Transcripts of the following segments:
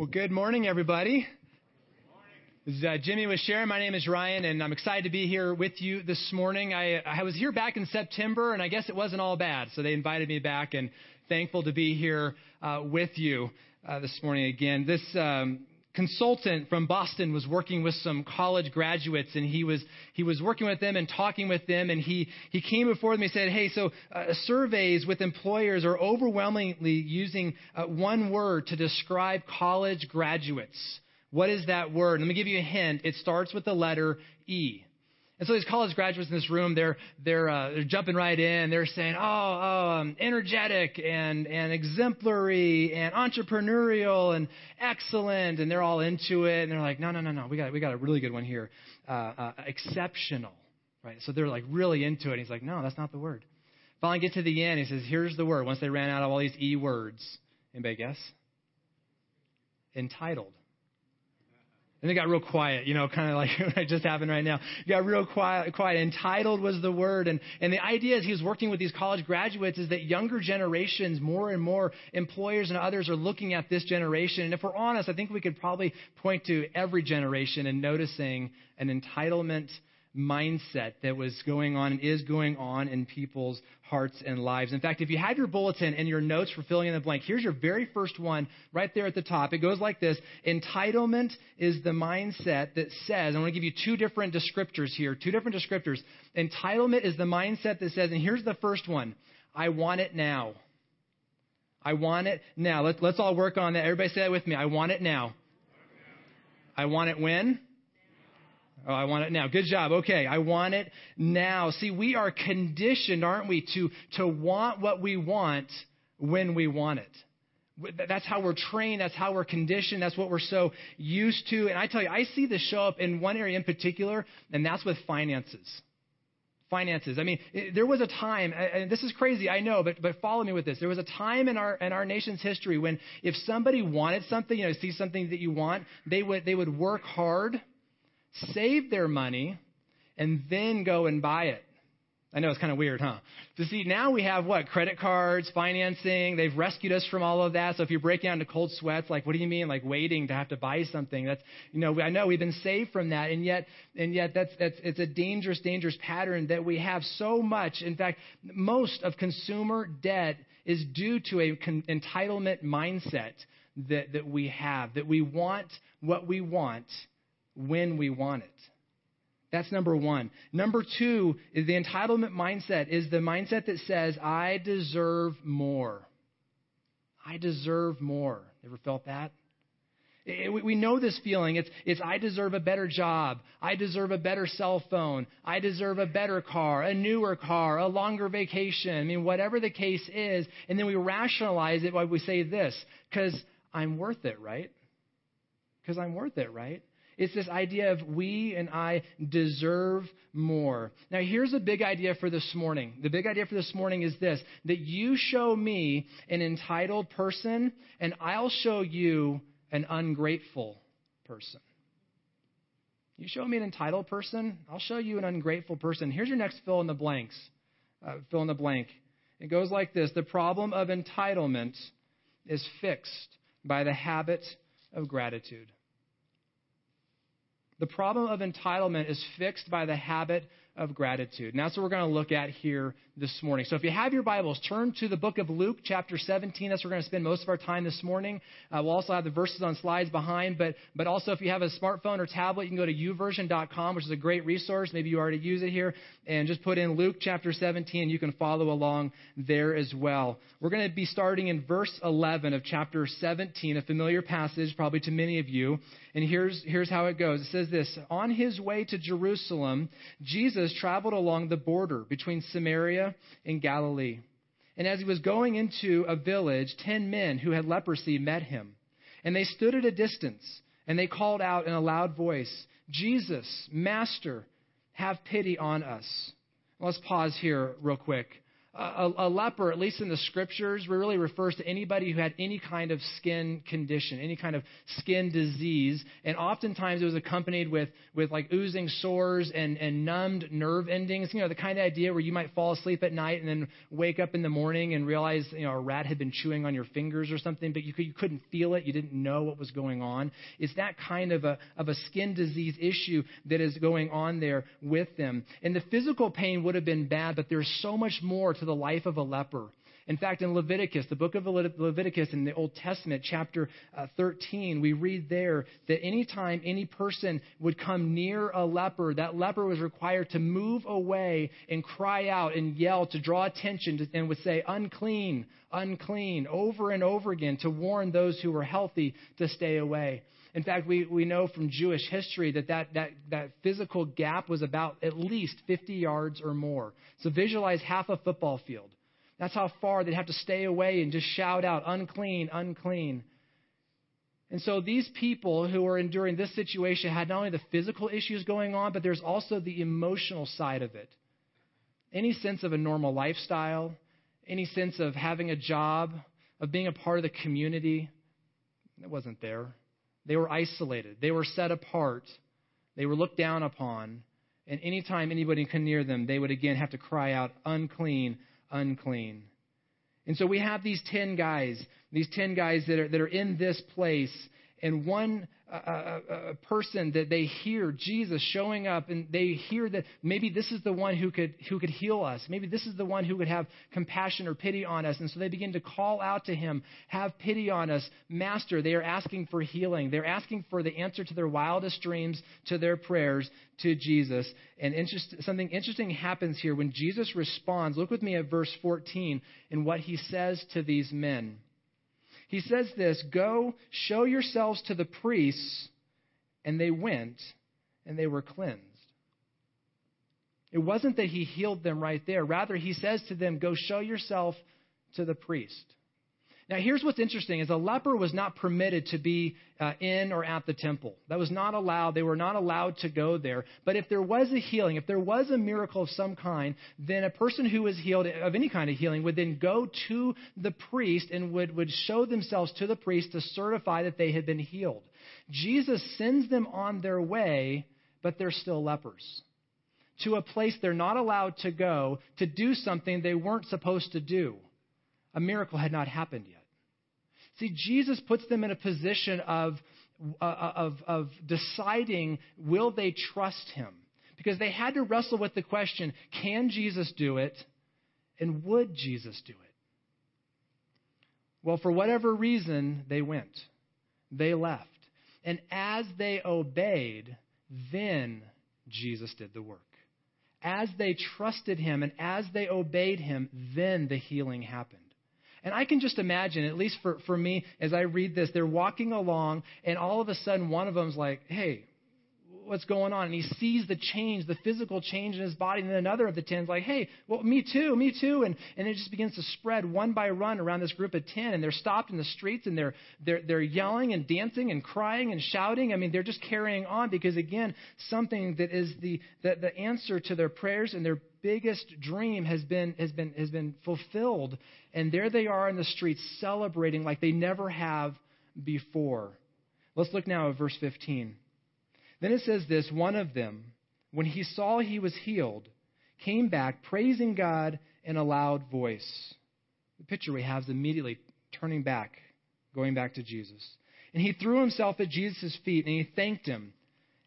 Well, good morning, everybody. This is, uh, Jimmy was sharing. My name is Ryan, and I'm excited to be here with you this morning. I, I was here back in September, and I guess it wasn't all bad. So they invited me back, and thankful to be here uh, with you uh, this morning again. This um, consultant from Boston was working with some college graduates and he was he was working with them and talking with them and he he came before them and said hey so uh, surveys with employers are overwhelmingly using uh, one word to describe college graduates. What is that word? Let me give you a hint. It starts with the letter E and so these college graduates in this room, they're they're uh, they're jumping right in. They're saying, "Oh, um, energetic and and exemplary and entrepreneurial and excellent," and they're all into it. And they're like, "No, no, no, no. We got we got a really good one here. Uh, uh, exceptional, right?" So they're like really into it. And he's like, "No, that's not the word." Finally, get to the end. He says, "Here's the word." Once they ran out of all these e words, anybody guess? Entitled. And it got real quiet, you know, kind of like what just happened right now. It got real quiet, quiet. Entitled was the word. And, and the idea is he was working with these college graduates is that younger generations, more and more employers and others are looking at this generation. And if we're honest, I think we could probably point to every generation and noticing an entitlement mindset that was going on and is going on in people's hearts and lives. In fact, if you have your bulletin and your notes for filling in the blank, here's your very first one right there at the top. It goes like this Entitlement is the mindset that says, I want to give you two different descriptors here, two different descriptors. Entitlement is the mindset that says, and here's the first one I want it now. I want it now. Let's, let's all work on that. Everybody say that with me. I want it now. I want it when? Oh, I want it now. Good job. Okay, I want it now. See, we are conditioned, aren't we, to, to want what we want when we want it. That's how we're trained. That's how we're conditioned. That's what we're so used to. And I tell you, I see this show up in one area in particular, and that's with finances. Finances. I mean, there was a time, and this is crazy, I know, but, but follow me with this. There was a time in our, in our nation's history when if somebody wanted something, you know, see something that you want, they would, they would work hard save their money, and then go and buy it. I know it's kind of weird, huh? To see, now we have what? Credit cards, financing. They've rescued us from all of that. So if you're breaking out into cold sweats, like, what do you mean? Like waiting to have to buy something? That's, you know, I know we've been saved from that. And yet, and yet that's, that's, it's a dangerous, dangerous pattern that we have so much. In fact, most of consumer debt is due to a con- entitlement mindset that, that we have, that we want what we want when we want it. That's number one. Number two is the entitlement mindset is the mindset that says, I deserve more. I deserve more. Ever felt that? we know this feeling. It's, it's, I deserve a better job. I deserve a better cell phone. I deserve a better car, a newer car, a longer vacation. I mean, whatever the case is. And then we rationalize it by we say this, because I'm worth it, right? Because I'm worth it, right? It's this idea of we and I deserve more. Now, here's a big idea for this morning. The big idea for this morning is this that you show me an entitled person, and I'll show you an ungrateful person. You show me an entitled person, I'll show you an ungrateful person. Here's your next fill in the blanks. Uh, fill in the blank. It goes like this The problem of entitlement is fixed by the habit of gratitude. The problem of entitlement is fixed by the habit of gratitude. And that's what we're going to look at here this morning. So if you have your Bibles, turn to the book of Luke, chapter 17. That's where we're going to spend most of our time this morning. Uh, we'll also have the verses on slides behind, but, but also if you have a smartphone or tablet, you can go to youversion.com, which is a great resource. Maybe you already use it here, and just put in Luke chapter 17. You can follow along there as well. We're going to be starting in verse 11 of chapter 17, a familiar passage probably to many of you. And here's, here's how it goes. It says this, On his way to Jerusalem, Jesus Jesus traveled along the border between Samaria and Galilee. And as he was going into a village, ten men who had leprosy met him. And they stood at a distance, and they called out in a loud voice, Jesus, Master, have pity on us. Let's pause here real quick. A, a, leper, at least in the scriptures, really refers to anybody who had any kind of skin condition, any kind of skin disease. And oftentimes it was accompanied with, with like oozing sores and, and numbed nerve endings. You know, the kind of idea where you might fall asleep at night and then wake up in the morning and realize, you know, a rat had been chewing on your fingers or something, but you, could, you couldn't feel it. You didn't know what was going on. It's that kind of a, of a skin disease issue that is going on there with them. And the physical pain would have been bad, but there's so much more to the life of a leper. In fact, in Leviticus, the book of Leviticus in the Old Testament, chapter uh, 13, we read there that anytime any person would come near a leper, that leper was required to move away and cry out and yell to draw attention and would say, unclean, unclean, over and over again to warn those who were healthy to stay away. In fact, we, we know from Jewish history that that, that that physical gap was about at least 50 yards or more. So visualize half a football field. That's how far they'd have to stay away and just shout out, unclean, unclean. And so these people who were enduring this situation had not only the physical issues going on, but there's also the emotional side of it. Any sense of a normal lifestyle, any sense of having a job, of being a part of the community, it wasn't there. They were isolated. They were set apart. They were looked down upon. And anytime anybody come near them, they would again have to cry out, unclean, unclean. And so we have these 10 guys, these 10 guys that are, that are in this place, and one a, a, person that they hear Jesus showing up and they hear that maybe this is the one who could, who could heal us. Maybe this is the one who could have compassion or pity on us. And so they begin to call out to him, have pity on us. Master, they are asking for healing. They're asking for the answer to their wildest dreams, to their prayers, to Jesus. And interest, something interesting happens here when Jesus responds. Look with me at verse 14 and what he says to these men. He says this Go, show yourselves to the priests. And they went, and they were cleansed. It wasn't that he healed them right there. Rather, he says to them, Go show yourself to the priest. Now, here's what's interesting: is a leper was not permitted to be uh, in or at the temple. That was not allowed. They were not allowed to go there. But if there was a healing, if there was a miracle of some kind, then a person who was healed of any kind of healing would then go to the priest and would, would show themselves to the priest to certify that they had been healed. Jesus sends them on their way, but they're still lepers to a place they're not allowed to go to do something they weren't supposed to do. A miracle had not happened yet. See, Jesus puts them in a position of, uh, of, of deciding will they trust him? Because they had to wrestle with the question can Jesus do it? And would Jesus do it? Well, for whatever reason, they went. They left. And as they obeyed, then Jesus did the work. As they trusted him and as they obeyed him, then the healing happened. And I can just imagine, at least for, for me, as I read this, they're walking along, and all of a sudden one of them's like, hey, what's going on? And he sees the change, the physical change in his body. And then another of the ten's like, hey, well, me too, me too. And, and it just begins to spread one by one around this group of 10. And they're stopped in the streets and they're, they're, they're yelling and dancing and crying and shouting. I mean, they're just carrying on because, again, something that is the, the, the answer to their prayers and their biggest dream has been, has, been, has been fulfilled. And there they are in the streets celebrating like they never have before. Let's look now at verse 15. Then it says this one of them, when he saw he was healed, came back praising God in a loud voice. The picture we have is immediately turning back, going back to Jesus. And he threw himself at Jesus' feet and he thanked him.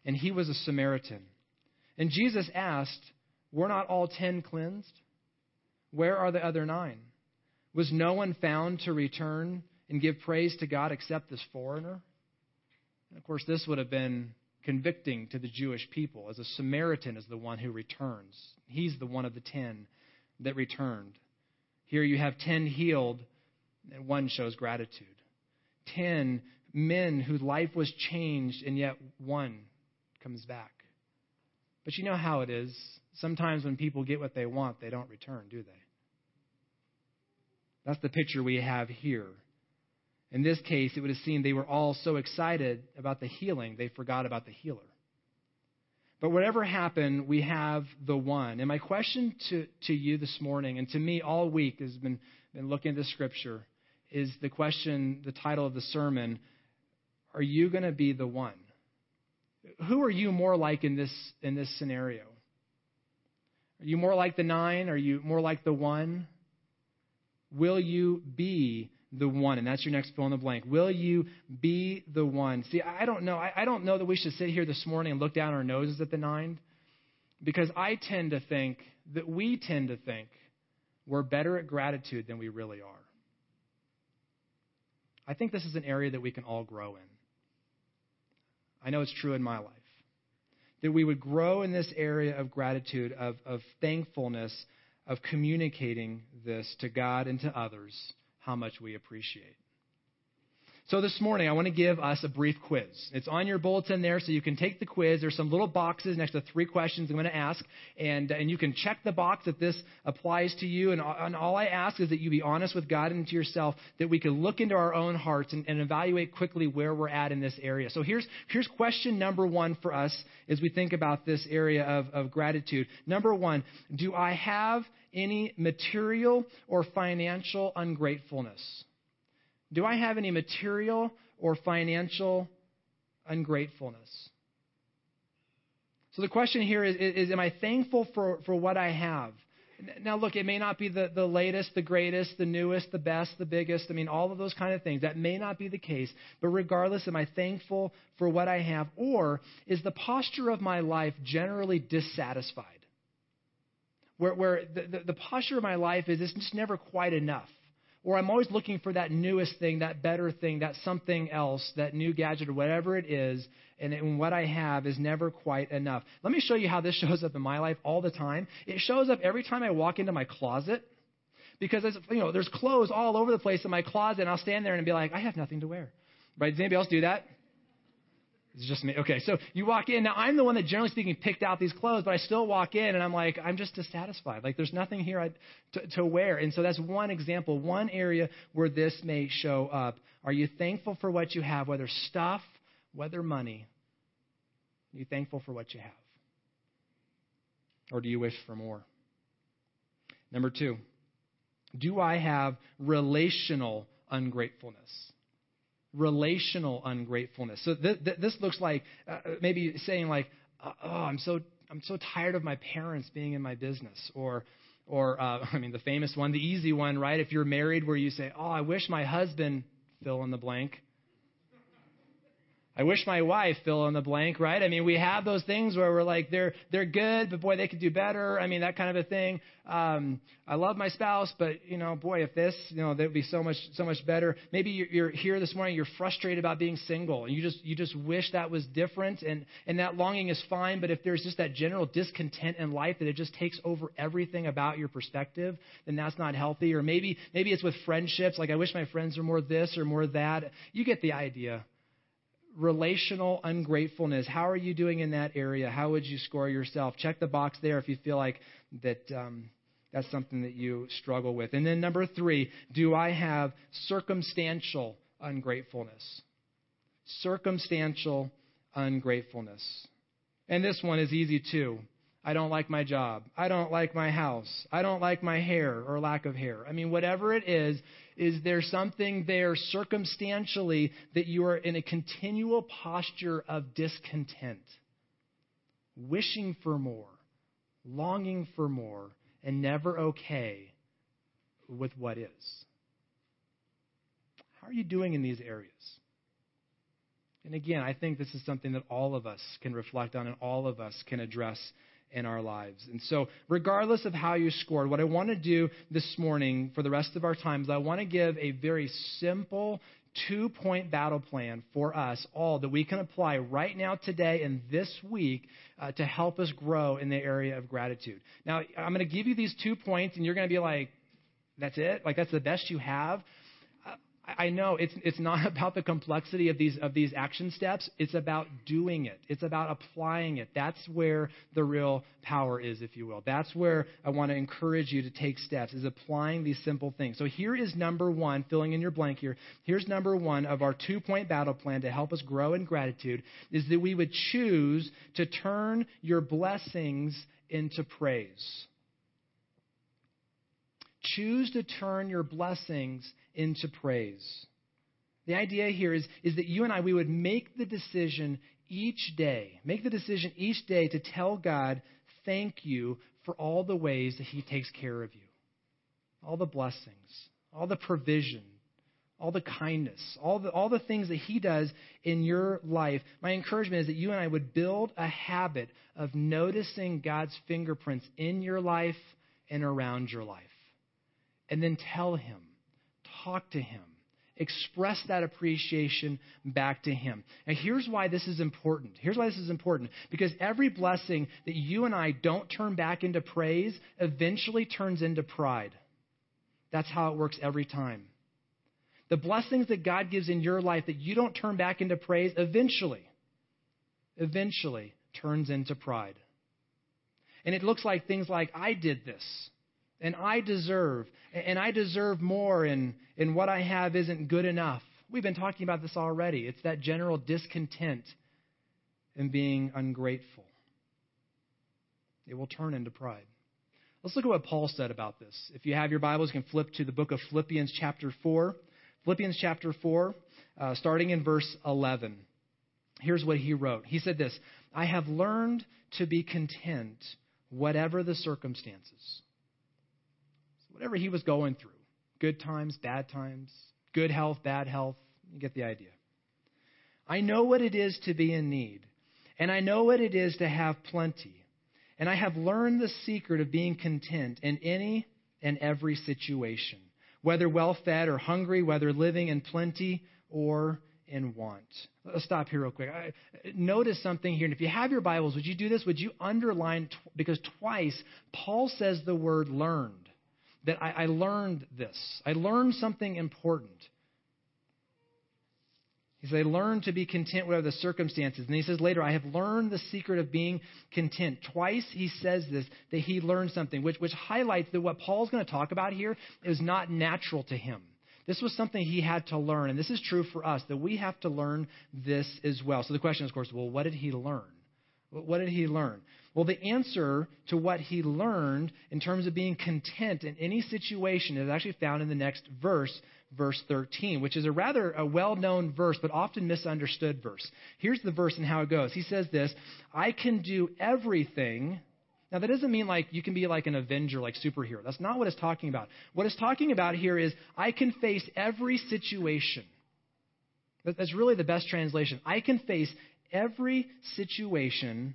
And he was a Samaritan. And Jesus asked, Were not all ten cleansed? Where are the other nine? Was no one found to return and give praise to God except this foreigner? And of course, this would have been convicting to the Jewish people, as a Samaritan is the one who returns. He's the one of the ten that returned. Here you have ten healed, and one shows gratitude. Ten men whose life was changed, and yet one comes back. But you know how it is. Sometimes when people get what they want, they don't return, do they? That's the picture we have here. In this case, it would have seemed they were all so excited about the healing, they forgot about the healer. But whatever happened, we have the one. And my question to, to you this morning, and to me all week, has been, been looking at the scripture, is the question, the title of the sermon Are you going to be the one? Who are you more like in this, in this scenario? Are you more like the nine? Are you more like the one? Will you be the one? And that's your next fill in the blank. Will you be the one? See, I don't know. I, I don't know that we should sit here this morning and look down our noses at the nine because I tend to think that we tend to think we're better at gratitude than we really are. I think this is an area that we can all grow in. I know it's true in my life. That we would grow in this area of gratitude, of, of thankfulness, of communicating this to God and to others, how much we appreciate. So this morning, I want to give us a brief quiz. It's on your bulletin there, so you can take the quiz. There's some little boxes next to three questions I'm going to ask, and, and you can check the box if this applies to you. And, and all I ask is that you be honest with God and to yourself, that we can look into our own hearts and, and evaluate quickly where we're at in this area. So here's, here's question number one for us as we think about this area of, of gratitude. Number one, do I have any material or financial ungratefulness? Do I have any material or financial ungratefulness? So the question here is, is, am I thankful for, for what I have? Now, look, it may not be the, the latest, the greatest, the newest, the best, the biggest. I mean, all of those kind of things. That may not be the case. But regardless, am I thankful for what I have? Or is the posture of my life generally dissatisfied? Where, where the, the, the posture of my life is it's just never quite enough or I'm always looking for that newest thing, that better thing, that something else, that new gadget or whatever it is, and, and what I have is never quite enough. Let me show you how this shows up in my life all the time. It shows up every time I walk into my closet because there's, you know, there's clothes all over the place in my closet, and I'll stand there and be like, I have nothing to wear. Right? Does anybody else do that? It's just me. Okay, so you walk in. Now, I'm the one that, generally speaking, picked out these clothes, but I still walk in and I'm like, I'm just dissatisfied. Like, there's nothing here I, to, to wear. And so that's one example, one area where this may show up. Are you thankful for what you have, whether stuff, whether money? Are you thankful for what you have? Or do you wish for more? Number two, do I have relational ungratefulness? Relational ungratefulness. So th- th- this looks like uh, maybe saying like, uh, "Oh, I'm so I'm so tired of my parents being in my business," or or uh, I mean the famous one, the easy one, right? If you're married, where you say, "Oh, I wish my husband fill in the blank." I wish my wife fill in the blank, right? I mean, we have those things where we're like, they're they're good, but boy, they could do better. I mean, that kind of a thing. Um, I love my spouse, but you know, boy, if this, you know, that would be so much so much better. Maybe you're, you're here this morning, you're frustrated about being single, and you just you just wish that was different, and and that longing is fine. But if there's just that general discontent in life that it just takes over everything about your perspective, then that's not healthy. Or maybe maybe it's with friendships, like I wish my friends were more this or more that. You get the idea relational ungratefulness. How are you doing in that area? How would you score yourself? Check the box there if you feel like that um, that's something that you struggle with. And then number three, do I have circumstantial ungratefulness? Circumstantial ungratefulness. And this one is easy too. I don't like my job. I don't like my house. I don't like my hair or lack of hair. I mean, whatever it is, is there something there circumstantially that you are in a continual posture of discontent, wishing for more, longing for more, and never okay with what is? How are you doing in these areas? And again, I think this is something that all of us can reflect on and all of us can address in our lives. And so, regardless of how you scored, what I want to do this morning for the rest of our time is I want to give a very simple two point battle plan for us all that we can apply right now, today, and this week uh, to help us grow in the area of gratitude. Now, I'm going to give you these two points, and you're going to be like, that's it? Like, that's the best you have? I know it's, it's not about the complexity of these, of these action steps. It's about doing it. It's about applying it. That's where the real power is, if you will. That's where I want to encourage you to take steps, is applying these simple things. So here is number one, filling in your blank here. Here's number one of our two point battle plan to help us grow in gratitude is that we would choose to turn your blessings into praise. Choose to turn your blessings into praise. The idea here is, is that you and I, we would make the decision each day, make the decision each day to tell God, thank you for all the ways that He takes care of you, all the blessings, all the provision, all the kindness, all the, all the things that He does in your life. My encouragement is that you and I would build a habit of noticing God's fingerprints in your life and around your life. And then tell Him talk to Him. Express that appreciation back to Him. And here's why this is important. Here's why this is important. Because every blessing that you and I don't turn back into praise eventually turns into pride. That's how it works every time. The blessings that God gives in your life that you don't turn back into praise eventually, eventually turns into pride. And it looks like things like, I did this and I deserve, and I deserve more, and, and what I have isn't good enough. We've been talking about this already. It's that general discontent and being ungrateful. It will turn into pride. Let's look at what Paul said about this. If you have your Bibles, you can flip to the book of Philippians, chapter 4. Philippians, chapter 4, uh, starting in verse 11. Here's what he wrote. He said this I have learned to be content, whatever the circumstances whatever he was going through good times, bad times, good health, bad health. You get the idea. I know what it is to be in need, and I know what it is to have plenty. And I have learned the secret of being content in any and every situation, whether well fed or hungry, whether living in plenty or in want. Let's stop here real quick. I, notice something here. And if you have your Bibles, would you do this? Would you underline, because twice Paul says the word learned that I, I learned this. I learned something important. He says, I learned to be content whatever the circumstances. And he says later, I have learned the secret of being content. Twice he says this, that he learned something, which, which highlights that what Paul's going to talk about here is not natural to him. This was something he had to learn. And this is true for us, that we have to learn this as well. So the question is, of course, well, what did he learn? What did he learn? Well, the answer to what he learned in terms of being content in any situation is actually found in the next verse, verse 13, which is a rather a well-known verse, but often misunderstood verse. Here's the verse and how it goes. He says this, I can do everything. Now, that doesn't mean like you can be like an Avenger, like superhero. That's not what it's talking about. What it's talking about here is I can face every situation. That's really the best translation. I can face every situation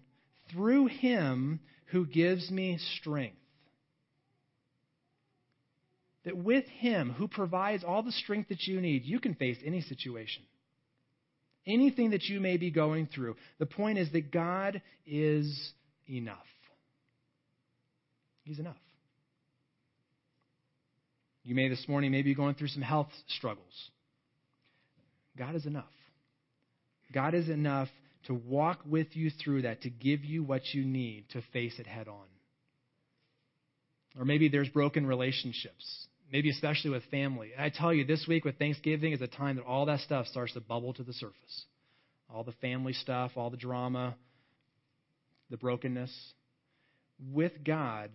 through him who gives me strength. That with him who provides all the strength that you need, you can face any situation. Anything that you may be going through. The point is that God is enough. He's enough. You may this morning maybe be going through some health struggles. God is enough. God is enough to walk with you through that, to give you what you need to face it head on. Or maybe there's broken relationships, maybe especially with family. And I tell you, this week with Thanksgiving is a time that all that stuff starts to bubble to the surface. All the family stuff, all the drama, the brokenness. With God,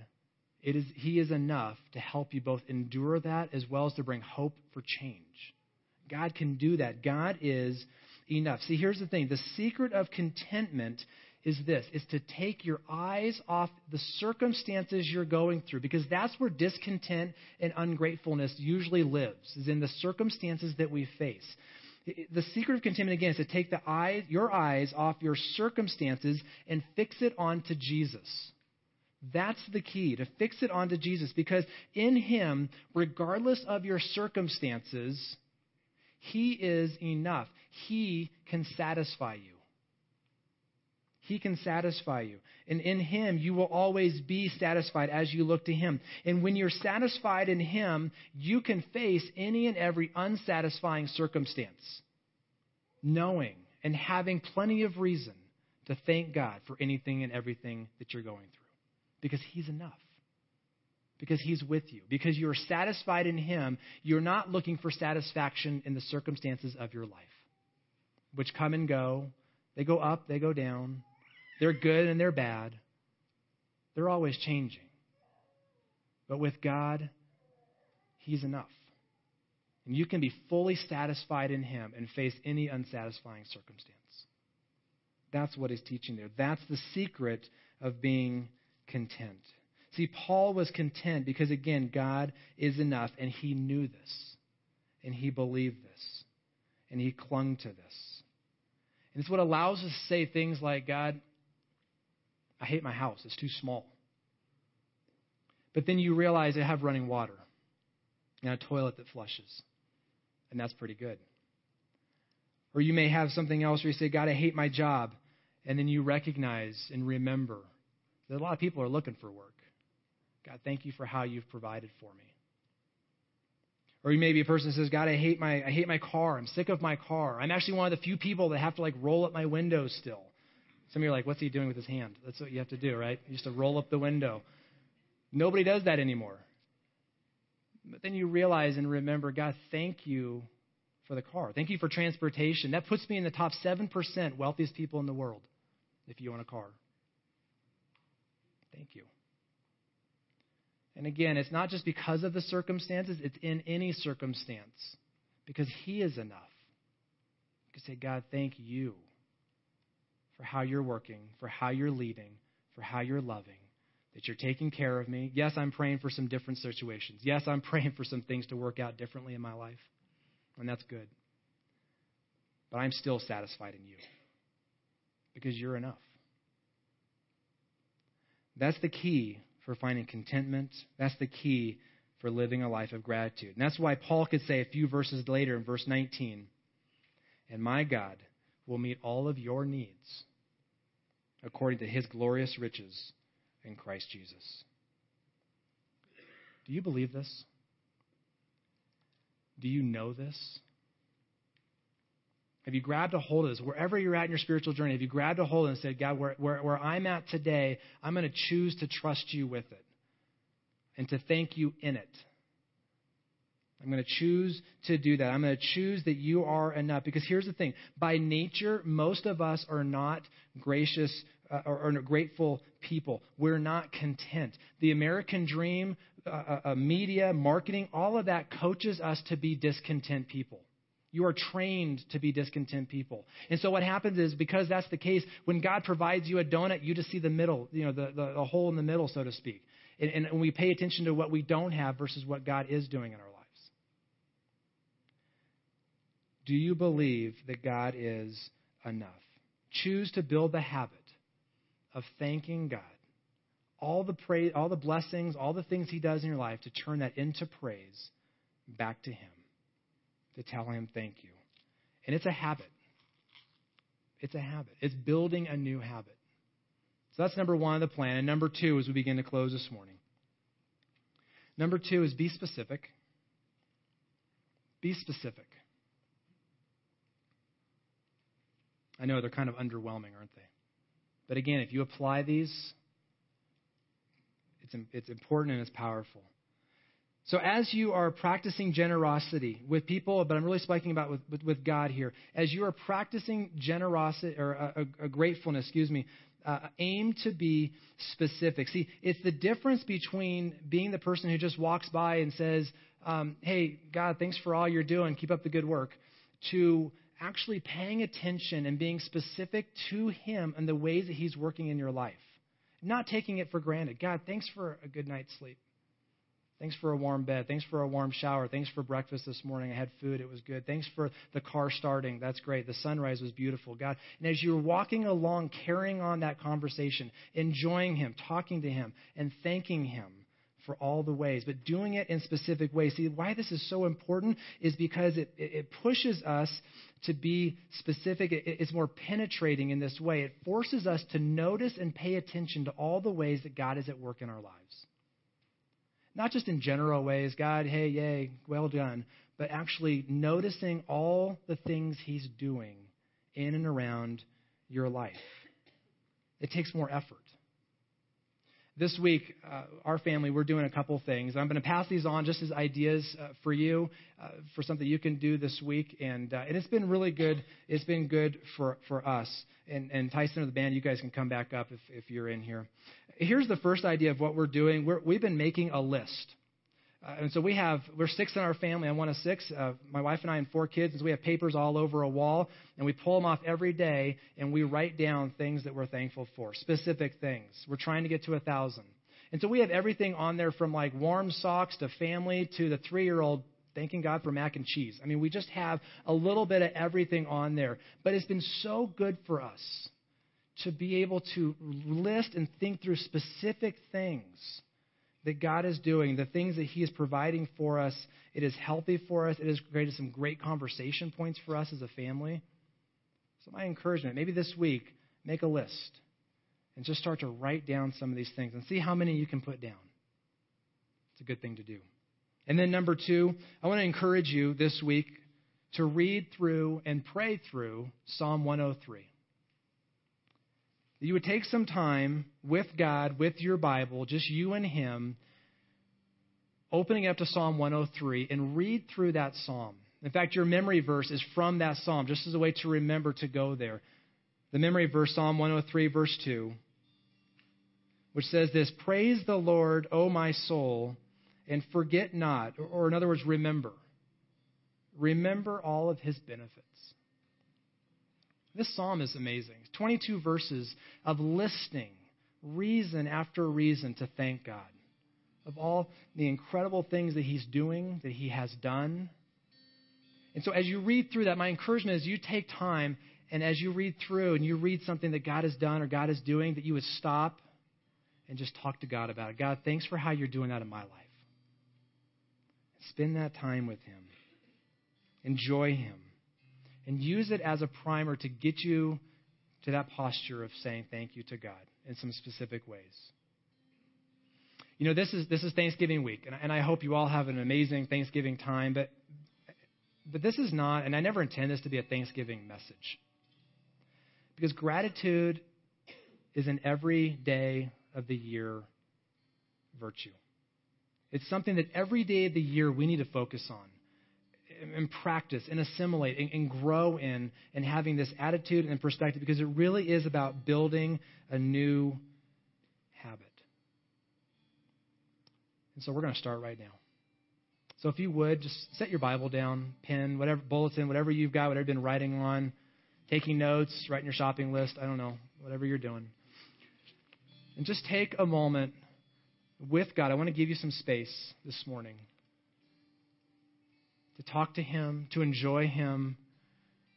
it is, He is enough to help you both endure that as well as to bring hope for change. God can do that. God is enough. See, here's the thing the secret of contentment is this is to take your eyes off the circumstances you're going through because that's where discontent and ungratefulness usually lives is in the circumstances that we face the secret of contentment again is to take the eye, your eyes off your circumstances and fix it onto jesus that's the key to fix it onto jesus because in him regardless of your circumstances he is enough. He can satisfy you. He can satisfy you. And in Him, you will always be satisfied as you look to Him. And when you're satisfied in Him, you can face any and every unsatisfying circumstance, knowing and having plenty of reason to thank God for anything and everything that you're going through. Because He's enough. Because He's with you. Because you're satisfied in Him, you're not looking for satisfaction in the circumstances of your life, which come and go. They go up, they go down. They're good and they're bad. They're always changing. But with God, He's enough. And you can be fully satisfied in Him and face any unsatisfying circumstance. That's what He's teaching there. That's the secret of being content. See, Paul was content because, again, God is enough, and he knew this, and he believed this, and he clung to this. And it's what allows us to say things like, God, I hate my house. It's too small. But then you realize I have running water and a toilet that flushes. And that's pretty good. Or you may have something else where you say, God, I hate my job. And then you recognize and remember that a lot of people are looking for work. God, thank you for how you've provided for me. Or you may be a person that says, God, I hate my I hate my car. I'm sick of my car. I'm actually one of the few people that have to like roll up my windows still. Some of you are like, what's he doing with his hand? That's what you have to do, right? You used to roll up the window. Nobody does that anymore. But then you realize and remember, God, thank you for the car. Thank you for transportation. That puts me in the top 7% wealthiest people in the world if you own a car. Thank you. And again, it's not just because of the circumstances, it's in any circumstance because He is enough. You can say, God, thank you for how you're working, for how you're leading, for how you're loving, that you're taking care of me. Yes, I'm praying for some different situations. Yes, I'm praying for some things to work out differently in my life, and that's good. But I'm still satisfied in you because you're enough. That's the key for finding contentment. That's the key for living a life of gratitude. And that's why Paul could say a few verses later in verse 19, And my God will meet all of your needs according to his glorious riches in Christ Jesus. Do you believe this? Do you know this? Have you grabbed a hold of this? Wherever you're at in your spiritual journey, have you grabbed a hold and said, God, where, where, where I'm at today, I'm going to choose to trust you with it and to thank you in it? I'm going to choose to do that. I'm going to choose that you are enough. Because here's the thing by nature, most of us are not gracious uh, or, or, grateful people. We're not content. The American dream, uh, uh, uh, media, marketing, all of that coaches us to be discontent people. You are trained to be discontent people. And so what happens is because that's the case, when God provides you a donut, you just see the middle, you know, the, the, the hole in the middle, so to speak. And, and we pay attention to what we don't have versus what God is doing in our lives. Do you believe that God is enough? Choose to build the habit of thanking God. All the praise, all the blessings, all the things He does in your life to turn that into praise back to Him. To tell Him thank you. And it's a habit. It's a habit. It's building a new habit. So that's number one of the plan. And number two, as we begin to close this morning. Number two is be specific. Be specific. I know they're kind of underwhelming, aren't they? But again, if you apply these, it's, it's important and it's powerful. So as you are practicing generosity with people, but I'm really speaking about with, with, with God here, as you are practicing generosity or a, a, a gratefulness, excuse me, uh, aim to be specific. See, it's the difference between being the person who just walks by and says, um, "Hey, God, thanks for all you're doing. Keep up the good work," to actually paying attention and being specific to Him and the ways that He's working in your life. Not taking it for granted. God, thanks for a good night's sleep. Thanks for a warm bed. Thanks for a warm shower. Thanks for breakfast this morning. I had food. It was good. Thanks for the car starting. That's great. The sunrise was beautiful. God. And as you're walking along, carrying on that conversation, enjoying Him, talking to Him, and thanking Him for all the ways, but doing it in specific ways. See, why this is so important is because it, it pushes us to be specific. It's more penetrating in this way. It forces us to notice and pay attention to all the ways that God is at work in our lives. Not just in general ways, God, hey, yay, well done, but actually noticing all the things He's doing in and around your life. It takes more effort. This week, uh, our family, we're doing a couple things. I'm going to pass these on just as ideas uh, for you, uh, for something you can do this week. And, uh, and it's been really good. It's been good for, for us. And, and Tyson or the band, you guys can come back up if, if you're in here. Here's the first idea of what we're doing. We're, we've been making a list. Uh, and so we have, we're six in our family. I'm one of six. Uh, my wife and I and four kids. And so we have papers all over a wall. And we pull them off every day and we write down things that we're thankful for, specific things. We're trying to get to a thousand. And so we have everything on there from like warm socks to family to the three year old thanking God for mac and cheese. I mean, we just have a little bit of everything on there. But it's been so good for us to be able to list and think through specific things that God is doing, the things that He is providing for us. It is healthy for us. It has created some great conversation points for us as a family. So, my encouragement maybe this week, make a list and just start to write down some of these things and see how many you can put down. It's a good thing to do. And then, number two, I want to encourage you this week to read through and pray through Psalm 103 that you would take some time with God, with your Bible, just you and Him, opening up to Psalm 103 and read through that psalm. In fact, your memory verse is from that psalm, just as a way to remember to go there. The memory verse, Psalm 103, verse 2, which says this Praise the Lord, O my soul, and forget not, or in other words, remember. Remember all of his benefits. This psalm is amazing. 22 verses of listing reason after reason to thank God, of all the incredible things that He's doing, that He has done. And so, as you read through that, my encouragement is you take time and as you read through and you read something that God has done or God is doing, that you would stop and just talk to God about it. God, thanks for how you're doing that in my life. Spend that time with Him. Enjoy Him and use it as a primer to get you to that posture of saying thank you to God in some specific ways. You know, this is this is Thanksgiving week, and, and I hope you all have an amazing Thanksgiving time. But but this is not, and I never intend this to be a Thanksgiving message, because gratitude is an every day of the year virtue. It's something that every day of the year we need to focus on and practice and assimilate and, and grow in and having this attitude and perspective because it really is about building a new habit. And so we're going to start right now. So if you would, just set your Bible down, pen, whatever, bulletin, whatever you've got, whatever you've been writing on, taking notes, writing your shopping list, I don't know, whatever you're doing. And just take a moment with God. I want to give you some space this morning to talk to Him, to enjoy Him,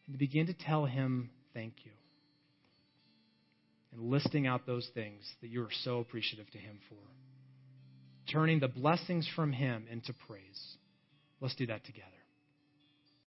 and to begin to tell Him thank you. And listing out those things that you are so appreciative to Him for. Turning the blessings from Him into praise. Let's do that together.